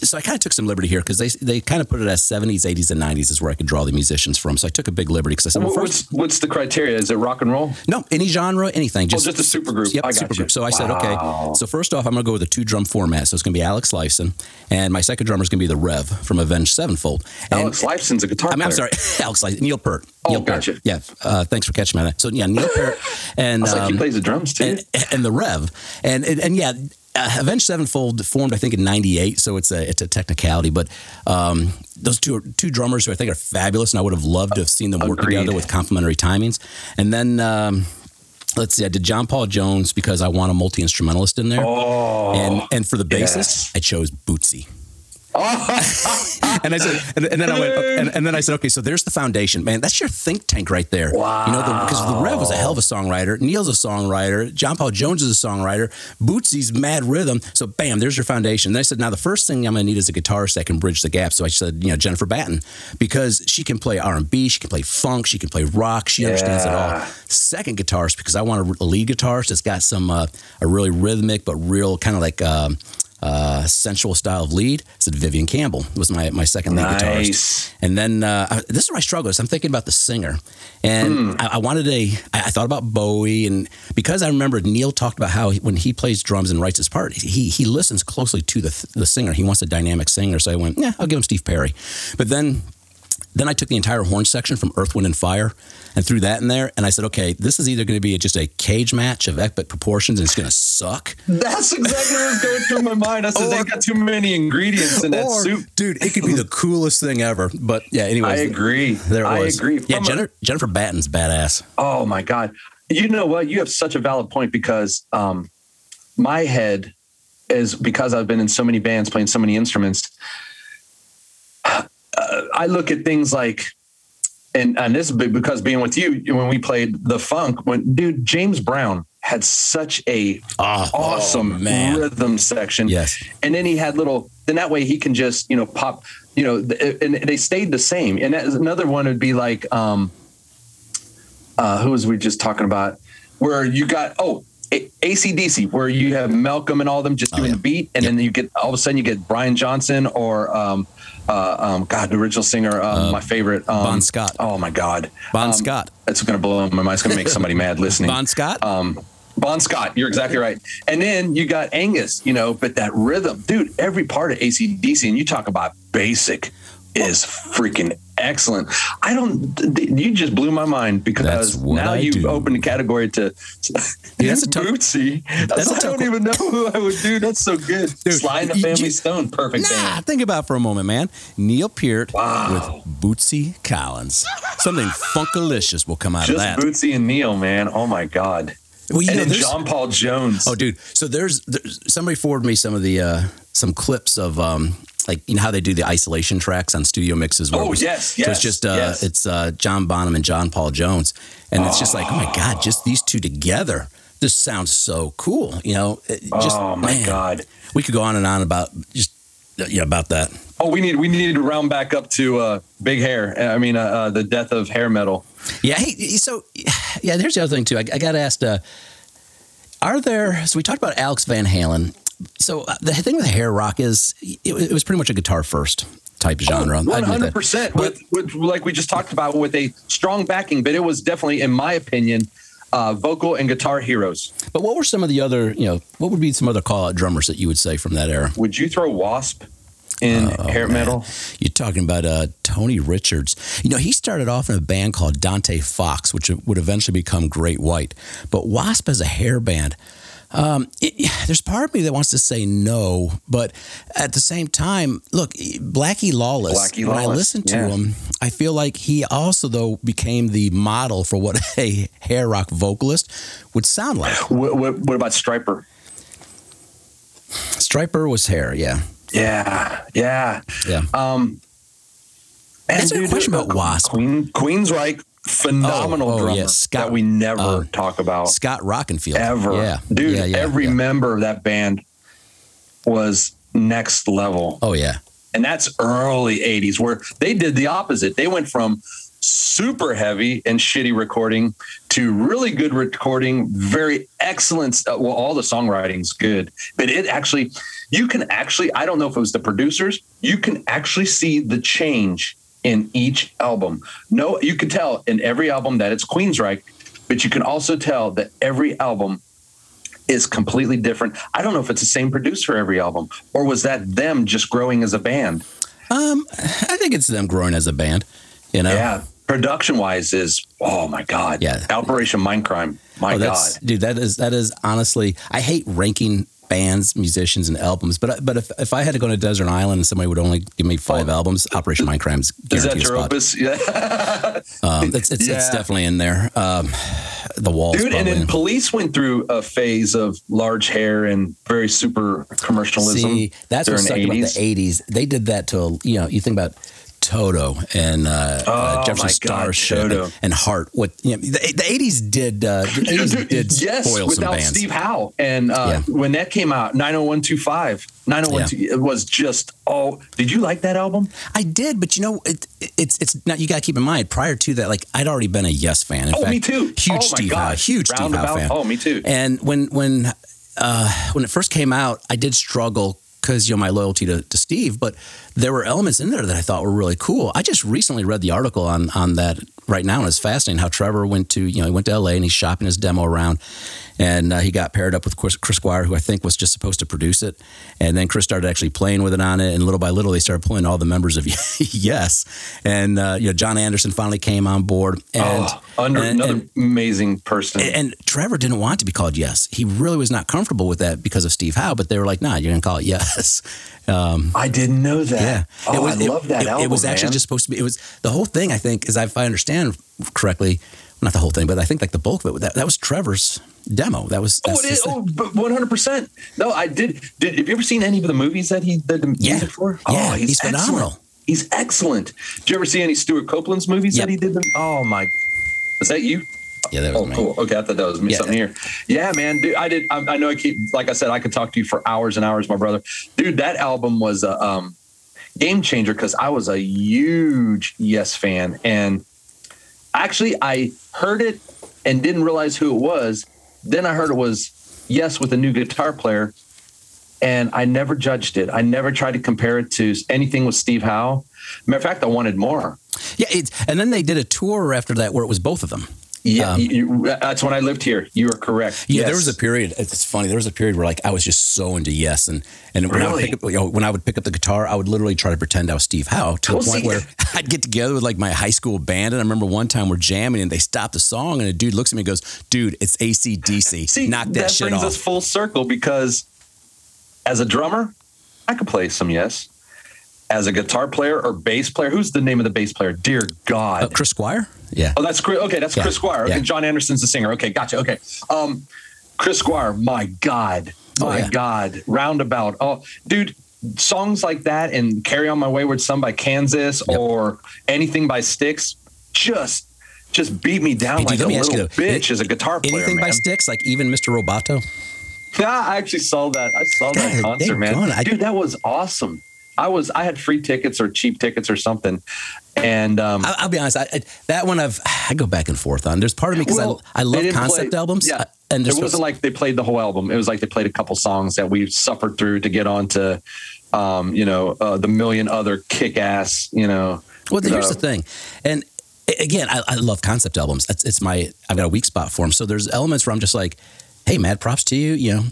so I kind of took some liberty here because they they kind of put it as 70s, 80s, and 90s is where I could draw the musicians from. So I took a big liberty because I said, well, first, What's what's the criteria? Is it rock and roll? no, any genre, anything. Just, Oh, just a super group. Yep, I got super you. group. So I said, okay. So first off, I'm going to go with a two drum format. So it's going to be Alex Lifeson, and my second drummer is going to be the Rev from Avenged Sevenfold. And, Alex Lifeson's a guitar I mean, player. sorry, [laughs] Alex Lifeson, Neil Peart. Oh, Neil Peart. gotcha. Yeah, uh, thanks for catching me on that. So yeah, Neil Peart [laughs] and like, he um, plays the drums too. and, and the Rev, and and, and yeah. Uh, Avenged Sevenfold formed, I think, in '98, so it's a it's a technicality. But um, those two two drummers, who I think are fabulous, and I would have loved to have seen them work together with complementary timings. And then um, let's see, I did John Paul Jones because I want a multi instrumentalist in there, oh, and and for the bassist, yes. I chose Bootsy. [laughs] and I said, and, and then I went, and, and then I said, okay, so there's the foundation, man. That's your think tank right there. Wow. You know, because the, Rev was a hell of a songwriter. Neil's a songwriter. John Paul Jones is a songwriter. Bootsy's mad rhythm. So bam, there's your foundation. Then I said, now the first thing I'm going to need is a guitarist that can bridge the gap. So I said, you know, Jennifer Batten, because she can play R&B, she can play funk, she can play rock, she understands it all. Second guitarist, because I want a, a lead guitarist that's got some uh, a really rhythmic but real kind of like. Um, uh, sensual style of lead. I said Vivian Campbell was my, my second lead guitarist. And then uh, I- this is where I struggle. Is I'm thinking about the singer, and I, I wanted a. I, I thought about Bowie, and because I remembered Neil talked about how he, when he plays drums and writes his part, he he listens closely to the the singer. He wants a dynamic singer. So I went, yeah, I'll give him Steve Perry. But then then I took the entire horn section from Earth, Wind, and Fire and threw that in there. And I said, okay, this is either going to be just a cage match of epic proportions and it's going to suck. That's exactly what was going through my mind. I said Or- they got too many ingredients in that Or, soup. dude, it could be the coolest thing ever. But yeah, anyway. I agree. There I was. agree. Yeah, From a- Jennifer, Jennifer Batten's badass. Oh my God. You know what? You have such a valid point because um, my head is because I've been in so many bands playing so many instruments. I look at things like, and and this is because being with you when we played the funk. When dude James Brown had such a Oh, awesome man. rhythm section. Yes. And then he had little, then that way he can just, you know, pop, you know, and they stayed the same. And that is another one would be like, um, uh, who was we just talking about? Where you got, oh, A- ACDC, where you have Malcolm and all them just Oh, doing yeah. the beat. And then you get, all of a sudden you get Brian Johnson or, um, uh, um, God, the original singer, um, my favorite, um, Bon Scott. Oh my God. Bon Um, Scott. It's going to blow my mind. It's going to make somebody mad listening. Bon Scott. Um, Bon Scott, you're exactly right. And then you got Angus, you know, but that rhythm, dude, every part of ACDC, and you talk about basic is freaking excellent. I don't, you just blew my mind because now I you've do. opened a category to that's a tough- Bootsy. that's a I don't even know who I would do. That's so good. Dude, Sly and the Family you- Stone, perfect Nah, band. think about it for a moment, man. Neil Peart Wow. with Bootsy Collins. Something funkalicious will come out Just of that. Bootsy and Neil, man. Oh my God. well, you and know, then John Paul Jones. Oh, dude. So there's, there's somebody forwarded me some of the uh, some clips of um, like you know how they do the isolation tracks on studio mixes. Oh, was- yes, So it's just uh, yes. it's uh, John Bonham and John Paul Jones, and it's just like oh my god, just these two together. This sounds so cool. You know, just oh my man, God. we could go on and on about just yeah about that. Oh, we need we need to round back up to uh, big hair. I mean, uh, uh, the death of hair metal. Yeah. Hey, so yeah, there's the other thing too. I, I got asked, uh, are there? So we talked about Alex Van Halen. So uh, the thing with hair rock is it, it was pretty much a guitar first type genre. I One hundred percent, With like we just talked about with a strong backing, but it was definitely, in my opinion, uh, vocal and guitar heroes. But what were some of the other? You know, what would be some other call out drummers that you would say from that era? Would you throw Wasp in hair Oh, man. metal? You're talking about uh, Tony Richards. You know, he started off in a band called Dante Fox, which would eventually become Great White. But Wasp as a hair band, um, it, [sighs] there's part of me that wants to say no, but at the same time, look, Blackie Lawless. Blackie when I listen to yeah. him, I feel like he also though became the model for what [laughs] a hair rock vocalist would sound like. What, what, what about Stryper? Stryper was hair, yeah, Yeah, yeah. yeah. Um, man, That's a question uh, about Wasp. Queen Queensryche, phenomenal Oh, oh, drummer yeah, Scott- that we never uh, talk about. Scott Rockenfield, ever. yeah, Dude, yeah, yeah, every member of that band was next level. Oh yeah. And that's early 80s where they did the opposite. They went from super heavy and shitty recording to really good recording, very excellent. uh, Well, all the songwriting's good, but it actually, you can actually, I don't know if it was the producers, you can actually see the change in each album. No, you can tell in every album that it's Queensryche, but you can also tell that every album is completely different. I don't know if it's the same producer every album, or was that them just growing as a band? Um, I think it's them growing as a band. You know, Yeah, production wise is oh my god. Yeah. Operation Mindcrime. My Oh, god. dude, that is that is honestly. I hate ranking bands, musicians, and albums, but but if, if I had to go to a desert island and somebody would only give me five Oh. albums, Operation Mindcrime's Is that guaranteed a your spot. opus? [laughs] Yeah. Um, it's it's, it's definitely in there. Um, the walls, Dude, and then police went through a phase of large hair and very super commercialism. See, that's what's about the '80s. They did that to you know. You think about Toto and uh, uh, Oh, Jefferson my God, Starship and, and Heart. What you know, the, the '80s did. Uh, the [laughs] '80s did yes, spoil some without bands. Steve Howe. And uh, Yeah. when that came out, 90125, 901, it was just, oh, did you like that album? I did, but you know, it, it's it's not. You got to keep in mind. Prior to that, like I'd already been a Yes fan. In Oh, fact, me too. Huge Oh, Steve Howe, huge Steve Howe Roundabout. fan. Oh, me too. And when when uh, when it first came out, I did struggle because you know my loyalty to, to Steve, but there were elements in there that I thought were really cool. I just recently read the article on on that right now, and it's fascinating how Trevor went to you know he went to L.A. and he's shopping his demo around, and uh, he got paired up with Chris, Chris Squire, who I think was just supposed to produce it, and then Chris started actually playing with it on it, and little by little they started pulling all the members of [laughs] Yes, and uh, you know Jon Anderson finally came on board, and oh, under, and- another and- amazing person. and, and Trevor didn't want to be called Yes. He really was not comfortable with that because of Steve Howe, but they were like, nah, you're going to call it Yes. [laughs] Um, I didn't know that. yeah. Oh, it was, I love that it, album. It was actually man. just supposed to be, it was the whole thing, I think, is if I understand correctly, not the whole thing, but I think like the bulk of it. That, that was Trevor's demo. That was. Oh, it is. Oh, one hundred percent. No, I did. Did have you ever seen any of the movies that he did the yeah. music for? Yeah, oh, he's, he's phenomenal. He's excellent. Did you ever see any Stewart Copeland's movies yep. that he did? Them? Oh my, is that you? Yeah, that was oh, me. cool. Okay, I thought that was me. Yeah. Something here. Yeah, man. Dude, I did. I, I, know I keep. Like I said, I could talk to you for hours and hours, my brother. Dude, that album was a um, game changer because I was a huge Yes fan, and actually, I heard it and didn't realize who it was. Then I heard it was Yes with a new guitar player, and I never judged it. I never tried to compare it to anything with Steve Howe. Matter of fact, I wanted more. Yeah, and then they did a tour after that where it was both of them. Yeah, um, you, that's when I lived here. You are correct. Yeah, yes. there was a period. It's funny. There was a period where like I was just so into Yes, and and when, really? I, would pick up, you know, when I would pick up the guitar, I would literally try to pretend I was Steve Howe to oh, the point see. where [laughs] I'd get together with like my high school band, and I remember one time we're jamming and they stopped the song, and a dude looks at me and goes, "Dude, it's ACDC. [laughs] See, Knock that, that shit brings off." us full circle because as a drummer, I could play some Yes. As a guitar player or bass player, who's the name of the bass player? Dear God, uh, Chris Squire. Yeah. Oh, that's Chris. Okay, that's yeah. Chris Squire. Okay, yeah. Jon Anderson's the singer. Okay, gotcha. Okay. Um, Chris Squire. My God. Oh, my oh, yeah. God. Roundabout. Oh, dude. Songs like that and "Carry On My Wayward Son" by Kansas yep. or anything by Styx, just just beat me down hey, like dude, a little bitch as a guitar player. Anything man. by Styx, like even Mr. Roboto. Yeah, [laughs] I actually saw that. I saw God, that concert, man. Dude, that was awesome. I was I had free tickets or cheap tickets or something, and um, I'll, I'll, be honest. I, I, that one I've I go back and forth on. There's part of me because well, I I love concept play, albums. Yeah, and it wasn't like they played the whole album. It was like they played a couple songs that we suffered through to get on to, um, you know, uh, the million other kick ass, you know. Well, here's the thing, and again, I, I love concept albums. It's, it's my I've got a weak spot for them. So there's elements where I'm just like, hey, mad props to you. You know,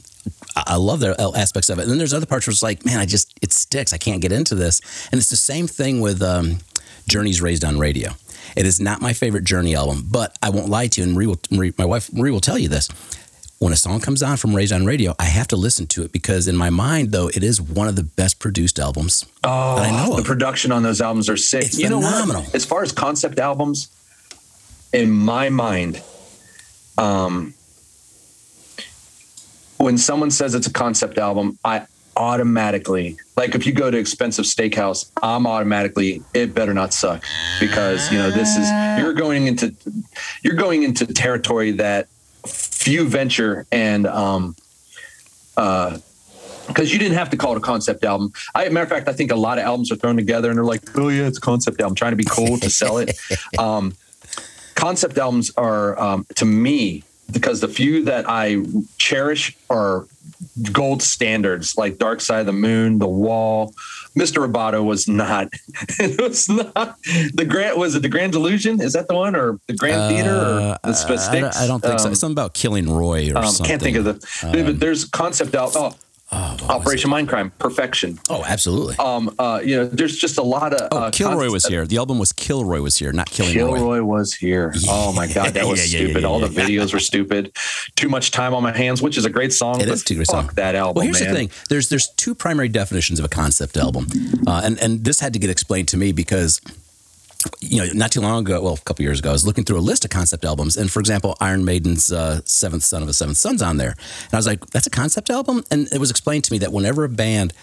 I love the aspects of it. And then there's other parts where it's like, man, I just it sticks. I can't get into this. And it's the same thing with um, Journey's Raised on Radio. It is not my favorite Journey album, but I won't lie to you. And Marie will, Marie, my wife Marie will tell you this. When a song comes on from Raised on Radio, I have to listen to it because in my mind, though, it is one of the best produced albums oh, I know the of. production on those albums are sick. It's you phenomenal. As far as concept albums, in my mind, um, when someone says it's a concept album, I automatically like if you go to expensive steakhouse, I'm automatically it better not suck because you know this is you're going into you're going into territory that few venture and um uh because you didn't have to call it a concept album. I, matter of fact, I think a lot of albums are thrown together and they're like, oh yeah, it's a concept album, trying to be cool to sell it. [laughs] Um, concept albums are, um, to me, because the few that I cherish are gold standards like Dark Side of the Moon, The Wall. Mr. Roboto was not. [laughs] it was not the Grand. Was it the Grand Delusion? Is that the one, or the Grand uh, Theater, or the uh, Styx? I, don't, I don't think um, so. Something about killing Roy or um, something. Can't think of the. Um, there's concept out. Oh, Oh, Operation Mindcrime, perfection. Oh, absolutely. Um, uh, you know, there's just a lot of. Oh, uh, Kilroy was here. The album was Kilroy was here, not Killing Kilroy Roy. was here. Yeah. Oh my God, that [laughs] was yeah, stupid. Yeah, All the videos were stupid. Too much time on my hands, which is a great song. It is too great song. That album. Well, here's man. the thing. There's there's two primary definitions of a concept album, uh, and and this had to get explained to me because you know, not too long ago, well, a couple years ago, I was looking through a list of concept albums, and for example, Iron Maiden's uh, Seventh Son of a Seventh Son's on there, and I was like, "That's a concept album," and it was explained to me that whenever a band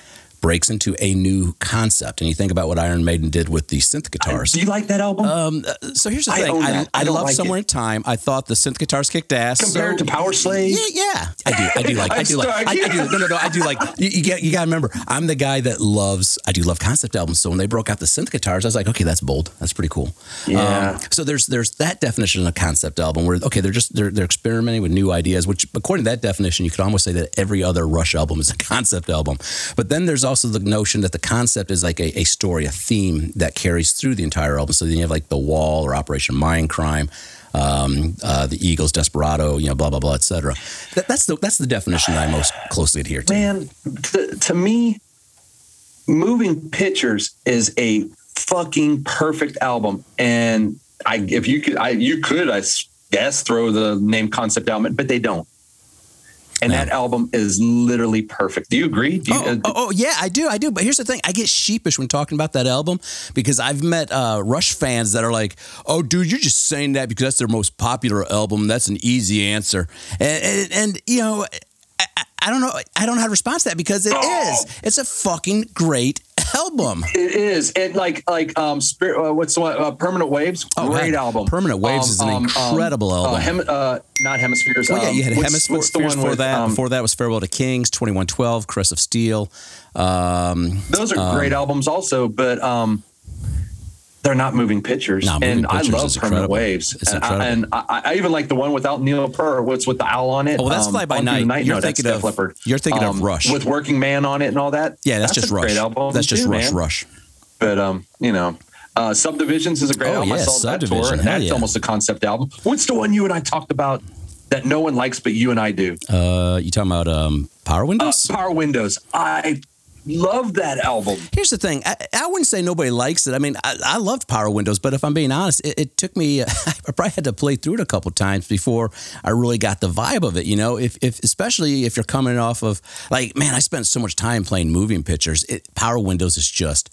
breaks into a new concept. And you think about what Iron Maiden did with the synth guitars. do you like that album? Um, so here's the I thing. I, I, I love like Somewhere it. in Time. I thought the synth guitars kicked ass. Compared so, to Power Slave? Yeah, yeah. I do. I do like. I [laughs] do like. I, I, do. No, no, no. I do like. You, you get. You got to remember. I'm the guy that loves. I do love concept albums. So when they broke out the synth guitars, I was like, okay, that's bold. That's pretty cool. Yeah. Um, so there's there's that definition of a concept album where okay, they're just they're they're experimenting with new ideas. Which according to that definition, you could almost say that every other Rush album is a [laughs] concept album. But then there's also the notion that the concept is like a, a story, a theme that carries through the entire album. So then you have like The Wall or Operation Mindcrime. Um, uh, the Eagles, Desperado, you know, blah blah blah, etc. That, that's the that's the definition that I most closely adhere to. Man, to, to me, Moving Pictures is a fucking perfect album, and I if you could, I you could, I guess, throw the name concept album, but they don't. And Yeah. that album is literally perfect. Do you agree? Do you, Oh, uh, oh, oh, yeah, I do, I do. But here's the thing: I get sheepish when talking about that album because I've met uh, Rush fans that are like, "Oh, dude, you're just saying that because that's their most popular album. That's an easy answer." And, and, and you know, I, I- don't know. I don't know how to respond to that because it is. Oh. It's a fucking great album. It is, and like like um, spirit. Uh, what's the one? Uh, Permanent Waves. Oh, Great album. Permanent Waves is an incredible uh, album. hem- uh, not hemispheres. Well, yeah, um, you had what's- Hemisphere what's the one before with, that. um, before that was Farewell to Kings, Twenty One Twelve, Caress of Steel. Um, Those are great albums, also, but um, they're not moving pictures. No, Moving and I Pictures love is Permanent incredible. Waves. It's and I, incredible. and I, I even like the one without Neil Peart. What's with the owl on it? Oh, well, that's Fly By the Night. You're No, thinking of- Leppard. Um, you're thinking of Rush. with Working Man on it and all that. yeah, that's, just a Rush. Great album. That's just too, Rush. man. Rush. But um, you know, uh, Subdivisions is a great Oh, album. I yeah, saw that tour, and that's yeah. almost a concept album. What's the one you and I talked about that no one likes but you and I do? Uh, you talking about um, Power Uh, Windows? Power Windows. I love that album. Here's the thing. I, I wouldn't say nobody likes it. I mean, I, I loved Power Windows, but if I'm being honest, it, it took me. [laughs] I probably had to play through it a couple times before I really got the vibe of it. You know, if, if especially if you're coming off of like, man, I spent so much time playing moving pictures. It, Power Windows is just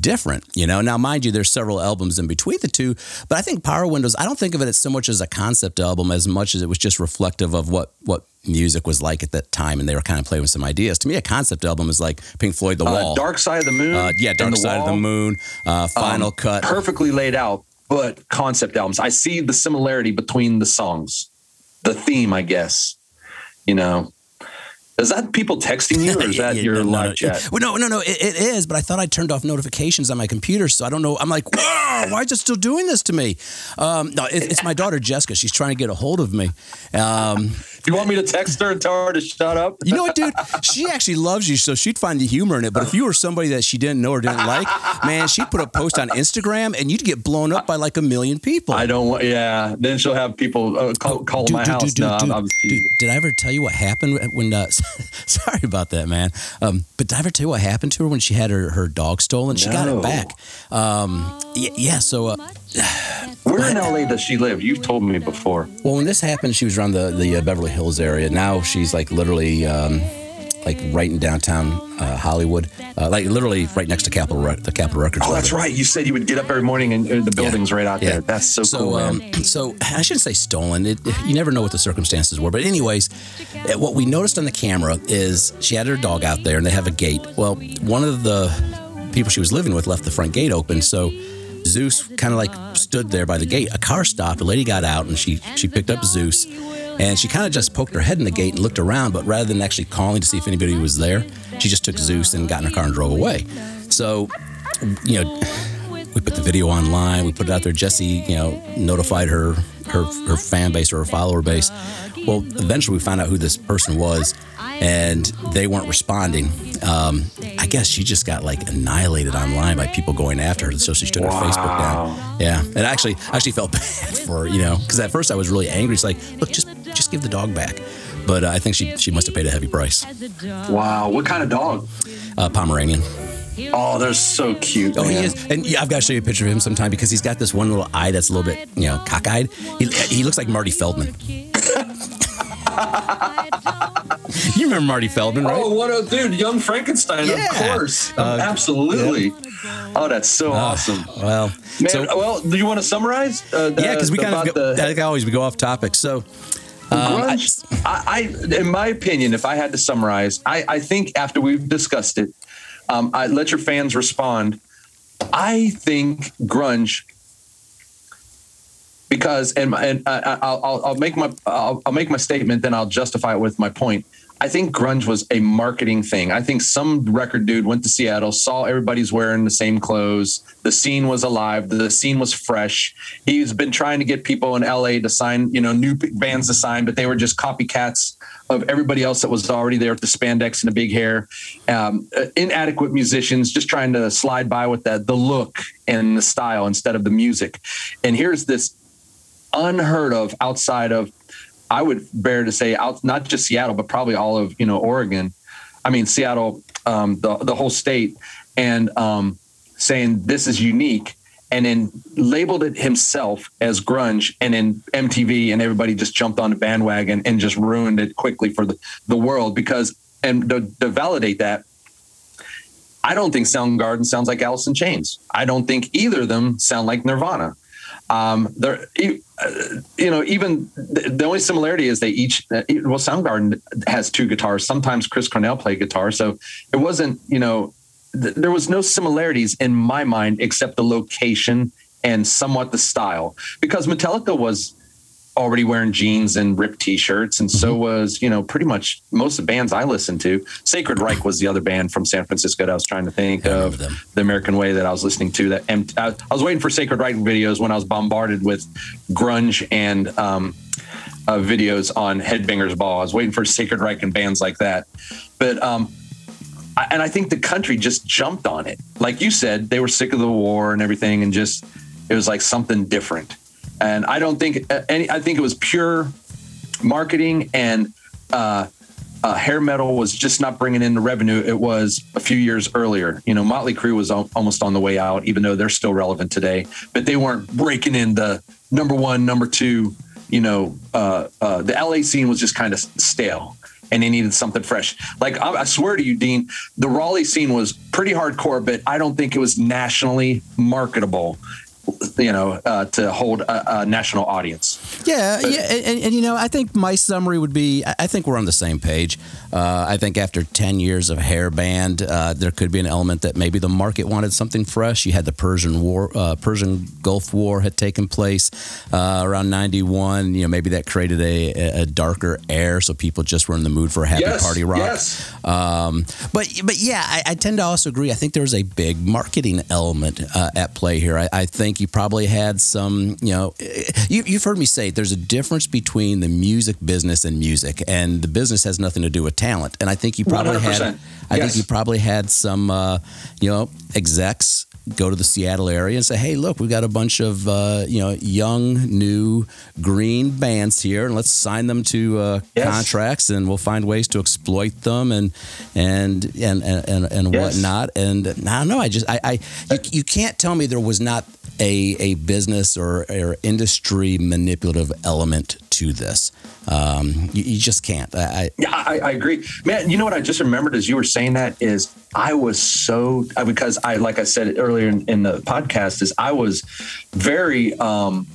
different, you know. Now, mind you, there's several albums in between the two, but I think Power Windows. I don't think of it as so much as a concept album as much as it was just reflective of what what music was like at that time, and they were kind of playing with some ideas. To me, a concept album is like Pink Floyd, The Wall. Uh, Dark Side of the Moon. Uh, yeah, Dark Side of the Moon, uh, Final Um, Cut. Perfectly laid out, but concept albums. I see the similarity between the songs, the theme, I guess. You know, is that people texting you or is [laughs] that Yeah, your no, no, live no. chat? Well, no, no, no. It, it is, but I thought I turned off notifications on my computer, so I don't know. I'm like, whoa, why is it still doing this to me? Um, no, it, it's my daughter Jessica. She's trying to get a hold of me. Um, You want me to text her and tell her to shut up? you know what, dude? She actually loves you, so she'd find the humor in it. But if you were somebody that she didn't know or didn't like, man, she'd put a post on Instagram and you'd get blown up by like a million people. I don't want. Yeah, then she'll have people uh, call, call my house. no, I'm, I'm dude, did I ever tell you what happened when? Uh, [laughs] sorry about that, man. Um, but did I ever tell you what happened to her when she had her, her dog stolen? She got No. it back. Um, yeah, yeah. So, uh, Where in LA does she live? You've told me before. well, when this happened, she was around the the uh, Beverly Hills area. Now she's like literally. Um, like right in downtown uh, Hollywood, uh, like literally right next to Capitol, Re- the Capitol Records. Oh, that's right. You said you would get up every morning and uh, the building's right out Yeah. there. That's so, cool, um, so I shouldn't say stolen. It, you never know what the circumstances were. But anyways, eh, what we noticed on the camera is she had her dog out there, and they have a gate. Well, one of the people she was living with left the front gate open, so Zeus kind of like stood there by the gate. A car stopped. A lady got out, and she she picked up Zeus. And she kind of just poked her head in the gate and looked around, but rather than actually calling to see if anybody was there, she just took Zeus and got in her car and drove away. So, you know, we put the video online. We put it out there. Jesse, you know, notified her her her fan base or her follower base. Well, eventually we found out who this person was, and they weren't responding. Um, I guess she just got like annihilated online by people going after her, so she took her Facebook down. Yeah, and actually, actually felt [laughs] bad for her, you know, because at first I was really angry. It's like, look, just just give the dog back. But uh, I think she she must have paid a heavy price. Wow. What kind of dog? Uh, Pomeranian. Oh, they're so cute. Oh, he is, and yeah, I've got to show you a picture of him sometime because he's got this one little eye that's a little bit, you know, cockeyed. He, he looks like Marty Feldman. [laughs] you remember Marty Feldman, right? Oh, what a dude, young Frankenstein, Yeah. of course, Uh, absolutely. Oh, that's so awesome, Well, man. so well, do you want to summarize? Uh, the- yeah, because we kind of, go, the, I think always we go off topic. So um, I- grunge. I, I, in my opinion, if I had to summarize, I, I think after we've discussed it, um, I let your fans respond. I think grunge because and and I, I- I'll, I'll I'll make my I'll, I'll make my statement, then I'll justify it with my point. I think grunge was a marketing thing. I think some record dude went to Seattle, saw everybody's wearing the same clothes. The scene was alive. The scene was fresh. He's been trying to get people in LA to sign, you know, new bands to sign, but they were just copycats of everybody else that was already there with the spandex and the big hair. Um, uh, inadequate musicians just trying to slide by with that the look and the style instead of the music. And here's this unheard of outside of I would bear to say out not just Seattle, but probably all of you know Oregon. I mean Seattle, um, the the whole state, and um, saying this is unique. And then labeled it himself as grunge and then MTV and everybody just jumped on the bandwagon and just ruined it quickly for the, the world because and to, to validate that I don't think Soundgarden sounds like Alice in Chains. I don't think either of them sound like Nirvana. Um, they're, uh, you know, even the, only similarity is they each, uh, well, Soundgarden has two guitars. Sometimes Chris Cornell played guitar. So it wasn't, you know, th- there was no similarities in my mind except the location and somewhat the style. Because Metallica was already wearing jeans and ripped t-shirts and so mm-hmm. was you know pretty much most of the bands i listened to. Sacred reich was the other band from san francisco that i was trying to think of. them. the american way that i was listening to that and i was waiting for sacred reich videos when i was bombarded with grunge and um, uh, videos on headbangers ball. I was waiting for sacred reich and bands like that. But um, I, and i think the country just jumped on it like you said they were sick of the war and everything and just it was like something different and I don't think uh, any. I think it was pure marketing and uh, uh, hair metal was just not bringing in the revenue it was a few years earlier. You know, Motley Crue was al- almost on the way out, even though they're still relevant today. But they weren't breaking in the number one, number two. You know, uh, uh, the LA scene was just kind of stale and they needed something fresh. Like I, I, swear to you, Dean, the Raleigh scene was pretty hardcore, but I don't think it was nationally marketable you know, uh, to hold a, a, national audience. Yeah, but, yeah, and, and, you know, I think my summary would be: I think we're on the same page. Uh, I think after ten years of hair band, uh, there could be an element that maybe the market wanted something fresh. You had the Persian War, uh, Persian Gulf War had taken place uh, around '91. You know, maybe that created a, a, darker air, so people just were in the mood for a happy yes, party rock. Yes. Um, but but yeah, I, I, tend to also agree. I think there's a big marketing element uh, at play here. I, I think think you probably had some, you know, you, have heard me say there's a difference between the music business and music, and the business has nothing to do with talent. And I think you probably 100%. had, I yes. think you probably had some, uh, you know, execs go to the Seattle area and say, "Hey, look, we've got a bunch of uh, you know young, new, green bands here, and let's sign them to uh, yes. contracts, and we'll find ways to exploit them and and and and and, yes. whatnot." And I don't know. I just I, I you, you can't tell me there was not a a business or, or industry manipulative element to this. Um, you, you, just can't. I, yeah, I, I, agree, man. You know what I just remembered as you were saying that is I was so because I like I said earlier in, in the podcast is I was very um,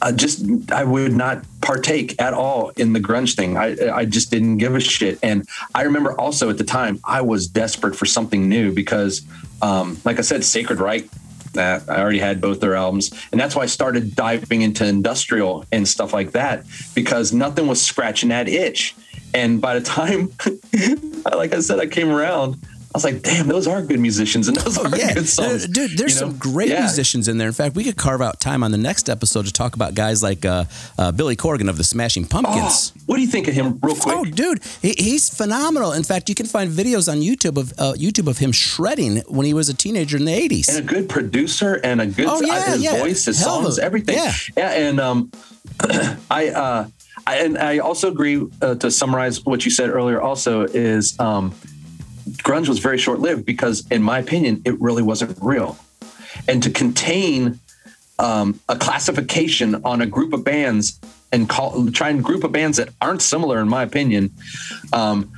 I just I would not partake at all in the grunge thing. I I just didn't give a shit. And I remember also at the time I was desperate for something new because, um, like I said, Sacred Reich that. I already had both their albums. And that's why I started diving into industrial and stuff like that because nothing was scratching that itch. And by the time, [laughs] like I said, I came around, I was like, damn, those are good musicians and those oh, are yeah. good songs. Dude, there's you know? some great yeah. musicians in there. In fact, we could carve out time on the next episode to talk about guys like uh, uh, Billy Corgan of the Smashing Pumpkins. Oh, what do you think of him, real quick? Oh, dude, he, he's phenomenal. In fact, you can find videos on YouTube of uh, YouTube of him shredding when he was a teenager in the 80s. And a good producer and a good oh, yeah, his yeah. voice, his Hell songs, everything. Yeah, yeah and um, [clears throat] I, uh, I and I also agree uh, to summarize what you said earlier. Also, is um, grunge was very short lived because, in my opinion, it really wasn't real. And to contain um, a classification on a group of bands and call try and group of bands that aren't similar, in my opinion, um,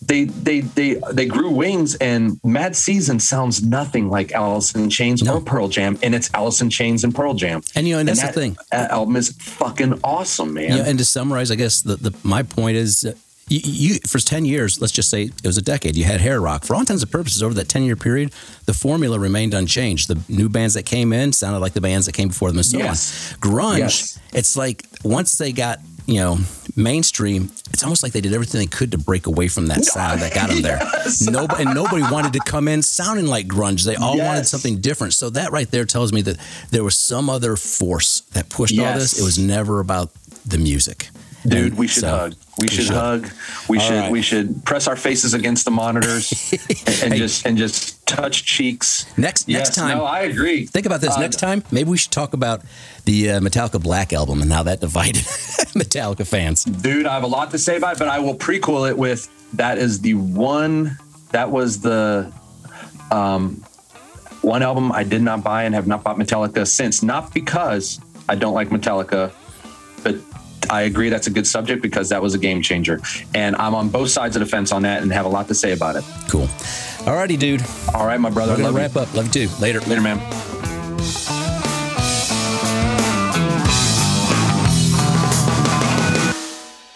they they they they grew wings. And Mad Season sounds nothing like Alice in Chains no. or Pearl Jam, and it's Alice in Chains and Pearl Jam. And you know, and that's that, the thing. That album is fucking awesome, man. Yeah, and to summarize, I guess the, the my point is you, you, for 10 years, let's just say it was a decade, you had hair rock. For all intents and purposes, over that 10 year period, the formula remained unchanged. The new bands that came in sounded like the bands that came before them and so yes. on. Grunge, yes. it's like once they got you know, mainstream, it's almost like they did everything they could to break away from that sound that got them there. [laughs] yes. Nobody, and nobody wanted to come in sounding like grunge. They all yes. wanted something different. So that right there tells me that there was some other force that pushed yes. all this. It was never about the music. Dude, we should so, hug. We, we should, should, hug. We All should right. we should press our faces against the monitors [laughs] and, and hey. just and just touch cheeks. Next yes, next time. No, I agree. Think about this. Uh, next time, maybe we should talk about the uh, Metallica Black album and how that divided [laughs] Metallica fans. Dude, I have a lot to say about it, but I will prequel it with that is the one that was the um one album I did not buy and have not bought Metallica since. Not because I don't like Metallica, but I agree that's a good subject because that was a game changer. And I'm on both sides of the fence on that and have a lot to say about it. Cool. Alrighty, dude. All right, my brother. We're gonna Love you. wrap up. Love you too. Later. Later, man.